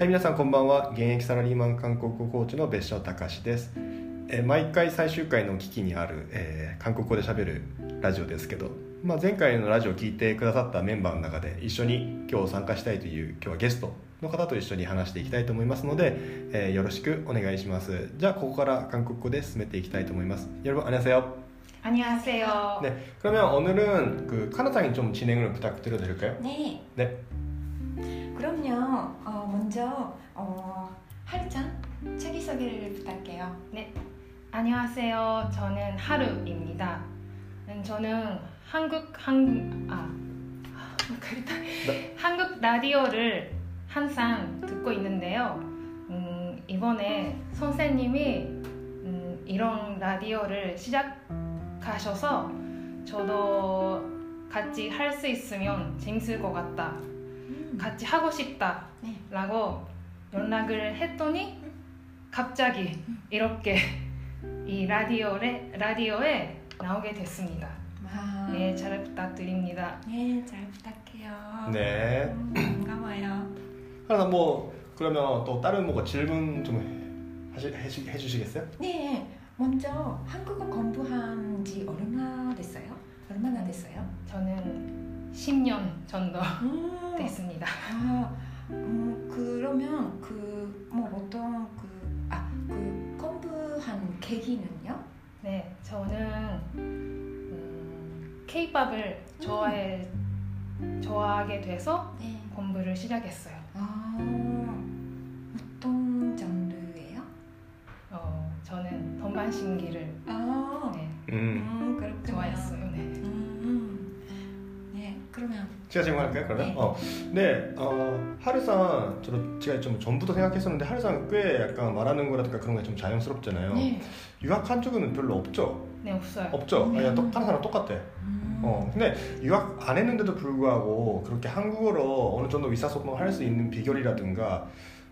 はい皆さんこんばんは現役サラリーマン韓国語コーチの別所隆です、えー毎回最終回の危機にある、えー韓国語で喋るラジオですけど、まあ、前回のラジオを聞いてくださったメンバーの中で一緒に今日参加したいという今日はゲストの方と一緒に話していきたいと思いますので、えーよろしくお願いしますじゃあここから韓国語で進めていきたいと思います여러분안녕하세요 안녕하세요. 네 그러면 오늘은 그 카나상이 좀 진행을 부탁드려도 될까요? 네. 네 그럼요. 어, 먼저 어, 하루짱 자기 소개를 부탁해요. 네, 안녕하세요. 저는 하루입니다. 음, 저는 한국 한 아. 한국 라디오를 항상 듣고 있는데요. 음, 이번에 선생님이 음, 이런 라디오를 시작하셔서 저도 같이 할 수 있으면 재밌을 것 같다. 같이 하고 싶다라고 연락을 했더니 갑자기 이렇게 이 라디오에 라디오에 나오게 됐습니다. 아, 네, 잘 부탁드립니다. 네, 잘 부탁해요. 네 음, 반가워요. 하나 뭐 그러면 또 다른 뭐가 질문 좀 하시, 해주, 해주시겠어요? 네, 먼저 한국어 공부한 지 얼마 됐어요? 얼마나 됐어요? 저는 10년 정도 음, 됐습니다. 아, 음, 그러면 그 뭐 어떤 그 아, 그 공부한 계기는요? 네, 저는 음, K-팝을 좋아해 좋아하게 돼서 네. 공부를 시작했어요. 아, 어떤 장르예요? 어, 저는 동반신기를 제가 질문할까요 그러면? 네. 어, 네 어, 하루상 저도 제가 좀 전부터 생각했었는데 하루상 꽤 약간 말하는 거라든가 그런 게 좀 자연스럽잖아요 네, 유학한 적은 별로 없죠? 네, 없어요. 없죠? 음. 그냥 또 다른 사람 똑같아 음, 어, 근데 유학 안 했는데도 불구하고 그렇게 한국어로 어느 정도 의사소통을 할 수 있는 비결이라든가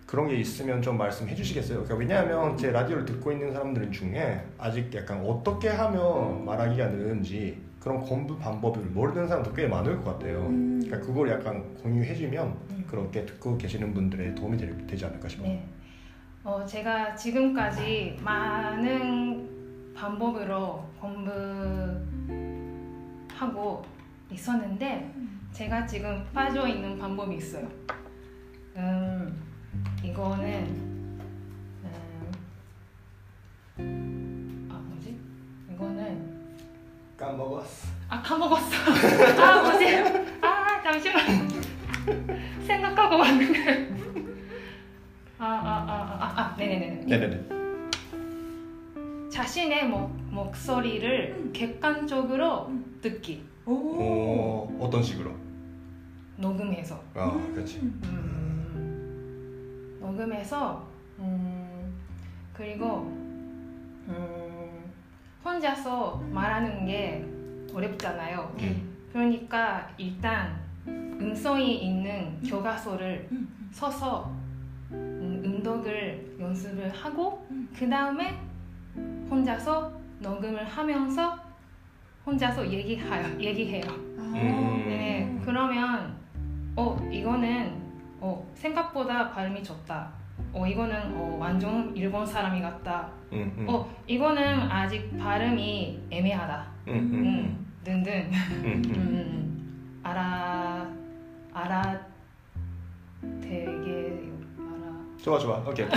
그런 게 있으면 좀 말씀해 주시겠어요? 그러니까 왜냐하면 제 라디오를 듣고 있는 사람들 중에 아직 약간 어떻게 하면 말하기가 느는지 그런 공부 방법을 모르는 사람도 꽤 많을 것 같아요. 음, 그러니까 그걸 약간 공유해주면 음. 그렇게 듣고 계시는 분들의 도움이 될- 되지 않을까 싶어요. 네. 어, 제가 지금까지 많은 방법으로 공부하고 있었는데 제가 지금 빠져 있는 방법이 있어요. 음, 이거는 음, 아 뭐지? 이거는 까먹었어. 아 까먹었어. 아 뭐지? 아 잠시만. 생각하고 왔는데. 아아아아 아, 아, 네네네. 네네네. 자신의 목, 목소리를 객관적으로 듣기, 오, 오, 어떤 식으로? 녹음해서. 아, 그렇지. 음, 녹음해서 음, 그리고 음, 혼자서 말하는 게 어렵잖아요. 음. 그러니까 일단 음성이 있는 교과서를 음, 서서 음, 음독을 연습을 하고 음. 그 다음에 혼자서 녹음을 하면서 혼자서 얘기해요. 얘기해요. 아, 음. 네, 그러면 어 이거는 어 생각보다 발음이 좋다. 어 이거는 어 완전 일본 사람이 같다. 음, 음. 어 이거는 아직 발음이 애매하다. 음, 음, 음. 음, 등등 음, 음. 음, 알아 알아 되게 알아 좋아 좋아 오케이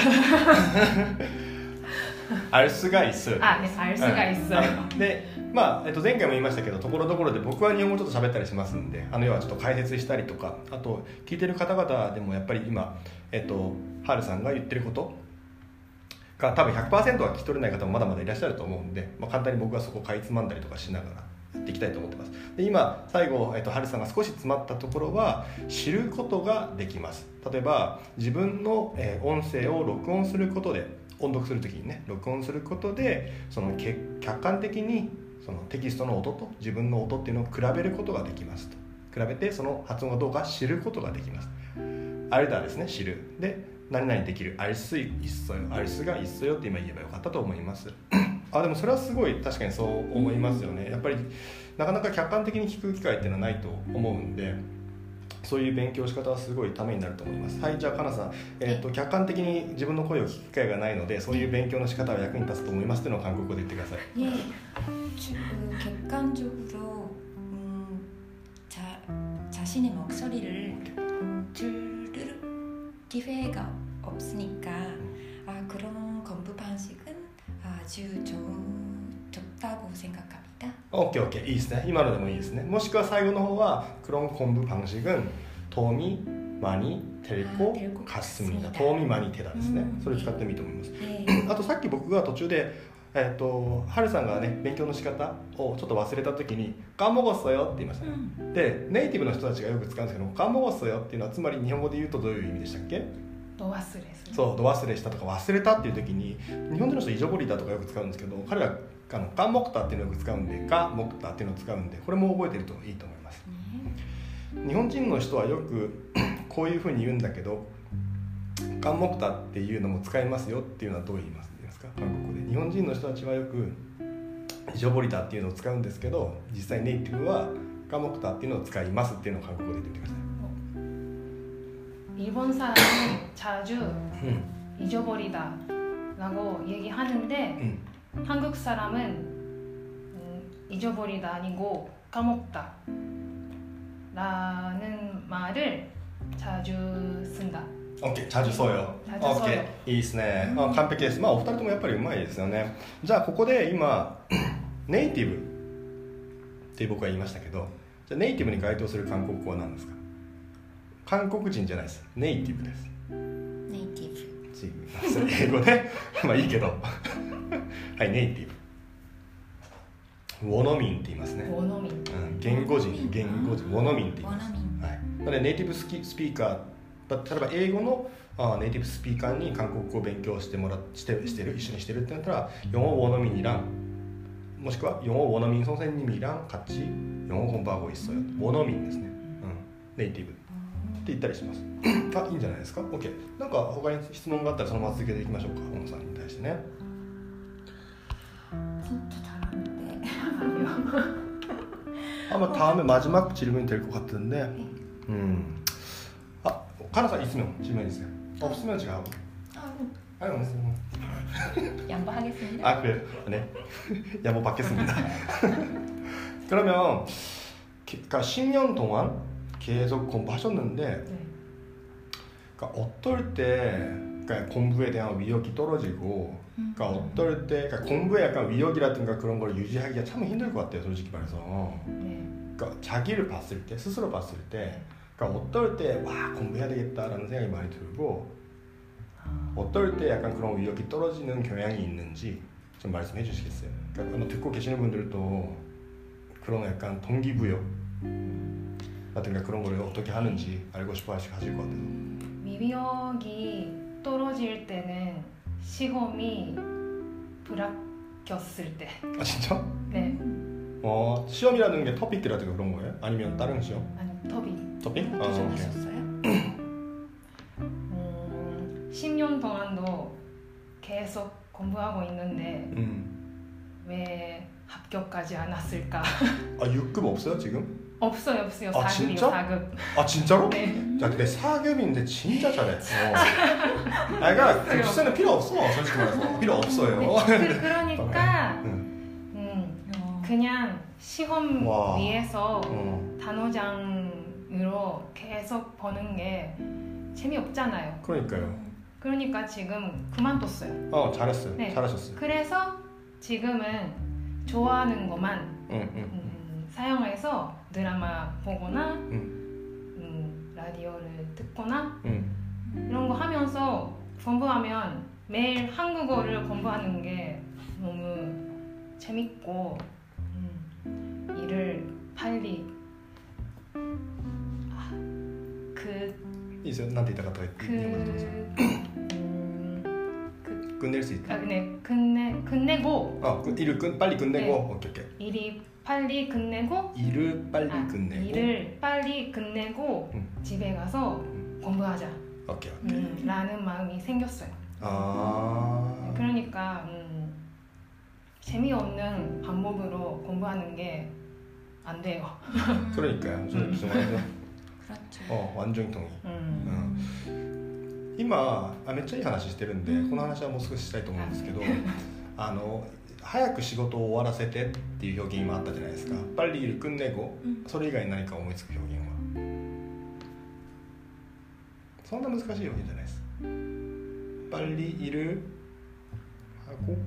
알 수가 있어요 あね알 수가 있어요. あでまあ、えっと、前回も言いましたけどところどころで僕は日本語ちょっと喋ったりしますんであの要はちょっと解説したりとかあと聞いてる方々でもやっぱり今、えっと、ハルさんが言ってること が多分100%は聞き取れない方もまだまだいらっしゃると思うんで、まあ、簡単に僕はそこをかいつまんだりとかしながらやっていきたいと思ってます。で今最後、えっと、ハルさんが少し詰まったところは知ることができます。例えば自分の、え音声を録音することで音読するときにね録音することでその客観的にそのテキストの音と自分の音っていうのを比べることができますと。比べてその発音がどうか知ることができます。あれだですね知る。で何々できる알수있어요알수가있어요って今言えばよかったと思いますあでもそれはすごい確かにそう思いますよねやっぱりなかなか客観的に聞く機会っていうのはないと思うんで そういう勉強の仕方はすごいためになると思いますはいじゃあかなさん、えー、と客観的に自分の声を聞く機会がないのでそういう勉強の仕方は役に立つと思いますというのを韓国語で言ってください 예, 주- 그 객관적으로 음, 자, 자신의 목소리를 들을 기회가 없으니까 아, 그런 공부 방식은 아주 좋은, 좋다고 생각합니다. OKOK いいですね今のでもいいですねもしくは最後の方はクロン昆布방식은 도움이 많이 될 아, 것 될것 같습니다 같습니다. 도움이 많이 되다ですねうんそれ使ってもいいと思います 예, あとさっき僕が途中で えっ、とハルさんがね勉強の仕方をちょっと忘れた時に「カモゴッソよ」って言いましたね。 음, でネイティブの人たちがよく使うんですけど「カモゴッソよ」っていうのはつまり日本語で言うとどういう意味でしたっけ？ド忘れする。そう度忘れしたとか忘れたっていう時に日本人の人イジョボリタとかよく使うんですけど彼らあのカンモクタっていうのをよく使うんでカモクタっていうのを使うんでこれも覚えてるといいと思います。 네. 日本人の人はよく こういうふうに言うんだけどカンモクタっていうのも使いますよっていうのはどう言いますか？韓国日本人の人たちはよくイジョボリタっていうのを使うんですけど実際ネイティブはカンモクタっていうのを使いますっていうのを韓国語で言ってください 일본 사람은 자주 うん 잊어버리다라고 얘기하는데 うん 한국 사람은 음, 잊어버리다 아니고 까먹다 라는 말을 자주 쓴다. OK チャージそうよ。OK いいですね、完璧です。まあお二人ともやっぱりうまいですよね。じゃあここで今 ネイティブって僕は言いましたけどじゃネイティブに該当する韓国語は何ですか？韓国人じゃないです。ネイティブです。ネイティブ。英語ね。まあいいけど。はいネイティブ。ウォノミンって言いますね。ウォノミン。うん、言語人、言語人、ウォノミン。って言います。はい。なのでネイティブスキスピーカー例えば英語のあネイティブスピーカーに韓国語を勉強してもらしてしてる一緒にしてるってなったら영어원어민이랑もしくは영어원어민선생님이랑같이영어공부하고있어요원어민ですね、うん、ネイティブって言ったりしますあいいんじゃないですか OK なんか他に質問があったらそのまま続けていきましょうか小野さんに対してね 진짜 잘하는데. 아마 다음에 마지막 질문이 될 것 같은데 음. 아 카나 사 있으면 질문 있어요 없으면 제가 하고 아, 아니 없으면 양보하겠습니다. 아 그래요? 네 야뭐 받겠습니다 그러면 기- 그러니까 10년 동안 계속 공부하셨는데 네. 그러니까 어떨 때 그러니까 공부에 대한 위력이 떨어지고 음. 그러니까 어떨 때 그러니까 공부에 약간 위력이라든가 그런 걸 유지하기가 참 힘들 것 같아요 솔직히 말해서 네. 그러니까 자기를 봤을 때 스스로 봤을 때 그러니까 어떨 때 와 공부해야 되겠다라는 생각이 많이 들고 아, 어떨 때 약간 그런 위력이 떨어지는 경향이 있는지 좀 말씀해 주시겠어요? 그러니까 아마 듣고 계시는 분들도 그런 약간 동기부여 라든가 그런 걸 어떻게 하는지 알고 싶어 하실 것 같아서 미력이 떨어질 때는 시험이 불합격했을 때. 아 진짜? 네. 어 시험이라는 게 토픽이라든가 그런 거예요? 아니면 다른 시험? 아니 토픽? 아, 오케이. 도전하셨어요? 음, 10년 동안도 계속 공부하고 있는데 음. 왜 합격하지 않았을까? 아 6급 없어요 지금? 없어요, 없어요. 아, 4급이요, 진짜? 4급. 아 진짜로? 네. 야 근데 4급인데 진짜 잘해 어. 아 그러니까 급수는 필요 없어 솔직히 말해서 필요 없어요 그, 그러니까 응. 음, 어, 그냥 시험 와. 위해서 어. 단어장 으로 계속 보는 게 재미없잖아요. 그러니까요 그러니까 지금 그만뒀어요. 어 잘했어요 네. 잘하셨어요 그래서 지금은 좋아하는 것만 응, 응. 음, 사용해서 드라마 보거나 응. 음, 라디오를 듣거나 응. 이런 거 하면서 공부하면 매일 한국어를 공부하는 게 너무 재밌고 음, 일을 빨리 아, 그, 그, 음, 수 있다. 아, 네, 끝내, 끝내고. 어, 그 일을 끝, 빨리 끝내고. 네. 오케이 오케이. 일이 빨리 끝내고. 일을 빨리 아, 끝내고. 일을 빨리 끝내고 음. 집에 가서 공부하자. 오케이 오케이. 음, 라는 마음이 생겼어요. 아. 그러니까 음, 재미없는 방법으로 공부하는 게 안 돼요. 그러니까요. 저 음. 죄송해요 그렇죠. 어 완전히 동의 う 음. 今あめっちゃいい話してるんで、うんこの話はもう少ししたいと思うんですけどあの早く仕事を終わらせてっていう表現今あったじゃないですか「パリいるくんねごうん」それ以外に何か思いつく表現はそんな難しい表現じゃないですパリいる箱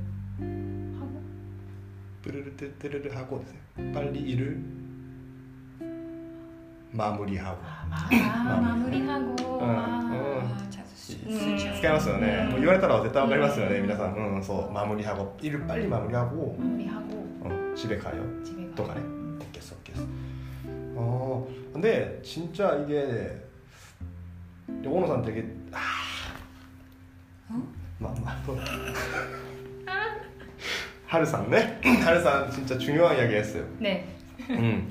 プルルテテルル箱ですねパリいる 守り箱あまあ守りはごうんは 아, 자주 うん 쓰죠. 使いますよね、もう言われたら絶対わかりますよね、うん皆さんうんそう守り箱いるパリ守り箱守りはごうん집에가요 집에 とかね 음. 오케이 됐어 오케이 됐어 어 근데 진짜 이게 오노さん 되게 아 어? 마마 하루さん 네? 하루さん 진짜 중요한 이야기 했어요 네 음.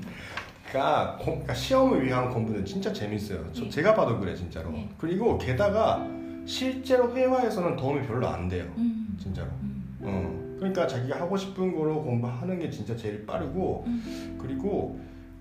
그러니까, 공- 그러니까 시험을 위한 공부는 진짜 재밌어요. 저, 네. 제가 봐도 그래 진짜로. 네. 그리고 게다가 실제로 회화에서는 도움이 별로 안 돼요. 음. 진짜로. 음. 어. 그러니까 자기가 하고 싶은 거로 공부하는 게 진짜 제일 빠르고 음. 그리고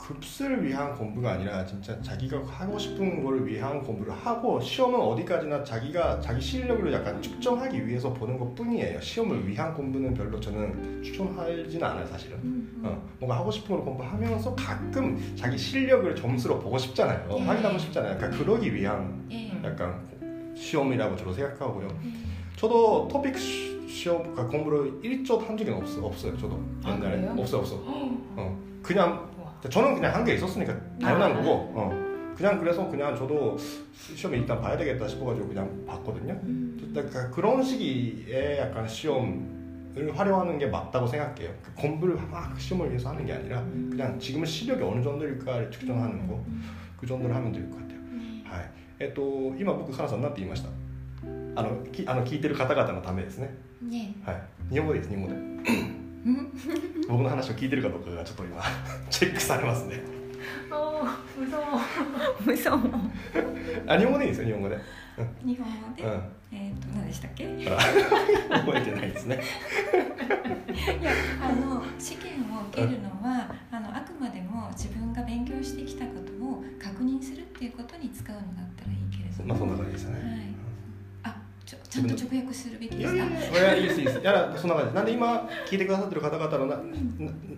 급수를 위한 공부가 아니라 진짜 자기가 하고 싶은 거를 위한 공부를 하고 시험은 어디까지나 자기가 자기 실력을 약간 측정하기 위해서 보는 것 뿐이에요. 시험을 위한 공부는 별로 저는 추천하지는 않아요, 사실은. 음. 어, 뭔가 하고 싶은 걸 공부하면서 가끔 자기 실력을 점수로 보고 싶잖아요. 예. 확인하고 싶잖아요. 그러니까 그러기 위한 예. 약간 시험이라고 저도 생각하고요. 음. 저도 토픽 시- 시험 그러니까 공부를 1조 한 적이 없어, 없어요. 저도 아, 옛날에 그래요? 없어 없어. 어, 그냥. 저는 그냥 한 게 있었으니까 당연한 아. 거고. 어, 그냥 그래서 그냥 저도 시험에 일단 봐야 되겠다 싶어가지고 그냥 봤거든요. 음. 그러니까 그런 시기에 약간 시험을 활용하는 게 맞다고 생각해요. 그 공부를 막 시험을 위해서 하는 게 아니라 그냥 지금은 실력이 어느 정도일까를 측정하는 거. 음. 그 정도를 하면 될 것 같아요. ねはい。えっと今僕カナさんなんて言いました。あのきあの聞いてる方々のためですね。ねはい。日本語でいいです日本語で。 僕の話を聞いてるかどうかがちょっと今 チェックされますね。お無双無双あ日本語でいいですよ日本語で。日本語で、うん、えっ、ー、と何でしたっけ？覚えてないですね。いやあの試験を受けるのは、うん、あのあくまでも自分が勉強してきたことを確認するっていうことに使うのだったらいいけれども。まあそんな感じですね、はい。ちゃんと直訳するべきいですか？やいやいや、いやいいですいいです。いやそんな感じ。なんで今聞いてくださってる方々のなな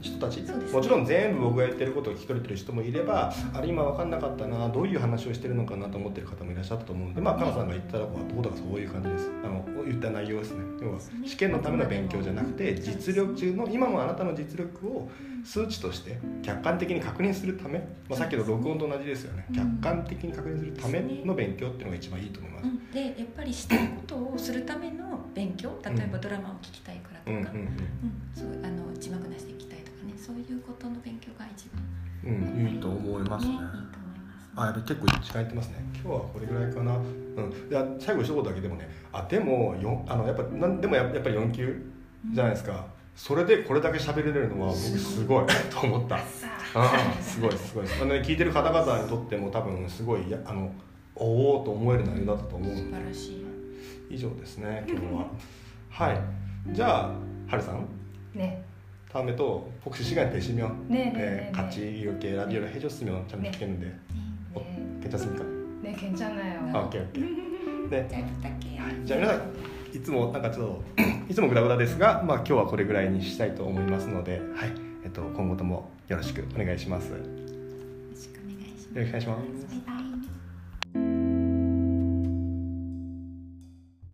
人たち、ねもちろん全部僕が言ってることを聞き取れてる人もいれば、あれ今分かんなかったな、どういう話をしてるのかなと思ってる方もいらっしゃったと思うので、まあカナさんが言ったらこうことがそういう感じです。あの言った内容ですね。要は試験のための勉強じゃなくて、実力中の今のあなたの実力を数値として客観的に確認するため、まあさっきの録音と同じですよね。うん。客観的に確認するための勉強っていうのが一番いいと思います。う。ん、でやっぱりしたいことをするための勉強例えばドラマを聞きたいからとか、うんうんうん。そうあの字幕出していきたいとかね。そういうことの勉強が一番、うん。うん、いいと思いますね、いいね。と思います、あやっぱり結構時間いってますね。今日はこれぐらいかな。うん。いや最後一言だけでもね。あでもよあのやっぱなんでもややっぱり4級じゃないですか、それでこれだけ喋れるのは僕すごいと思ったああすごいすごいあの、ね、聞いてる方々にとっても多分すごいやあのおおと思える内容だったと思う素晴らしい以上ですね今日ははいじゃあはるさん 네 다음에 또 혹시 시간이 되시면 네, 네, 네, 네, 같이 이렇게 라디오를 해줬으면 참 네. 좋겠는데 ね 네, 괜찮습니까? 네 괜찮아요 아, 오케이 오케이 네 じゃあ부탁해요 じゃあ皆さん いつもなんかちょっと いつもグダグダですが、まあ、今日はこれぐらいにしたいと思いますので、はい。えっと、今後ともよろしくお願いします。よよろしくお願いします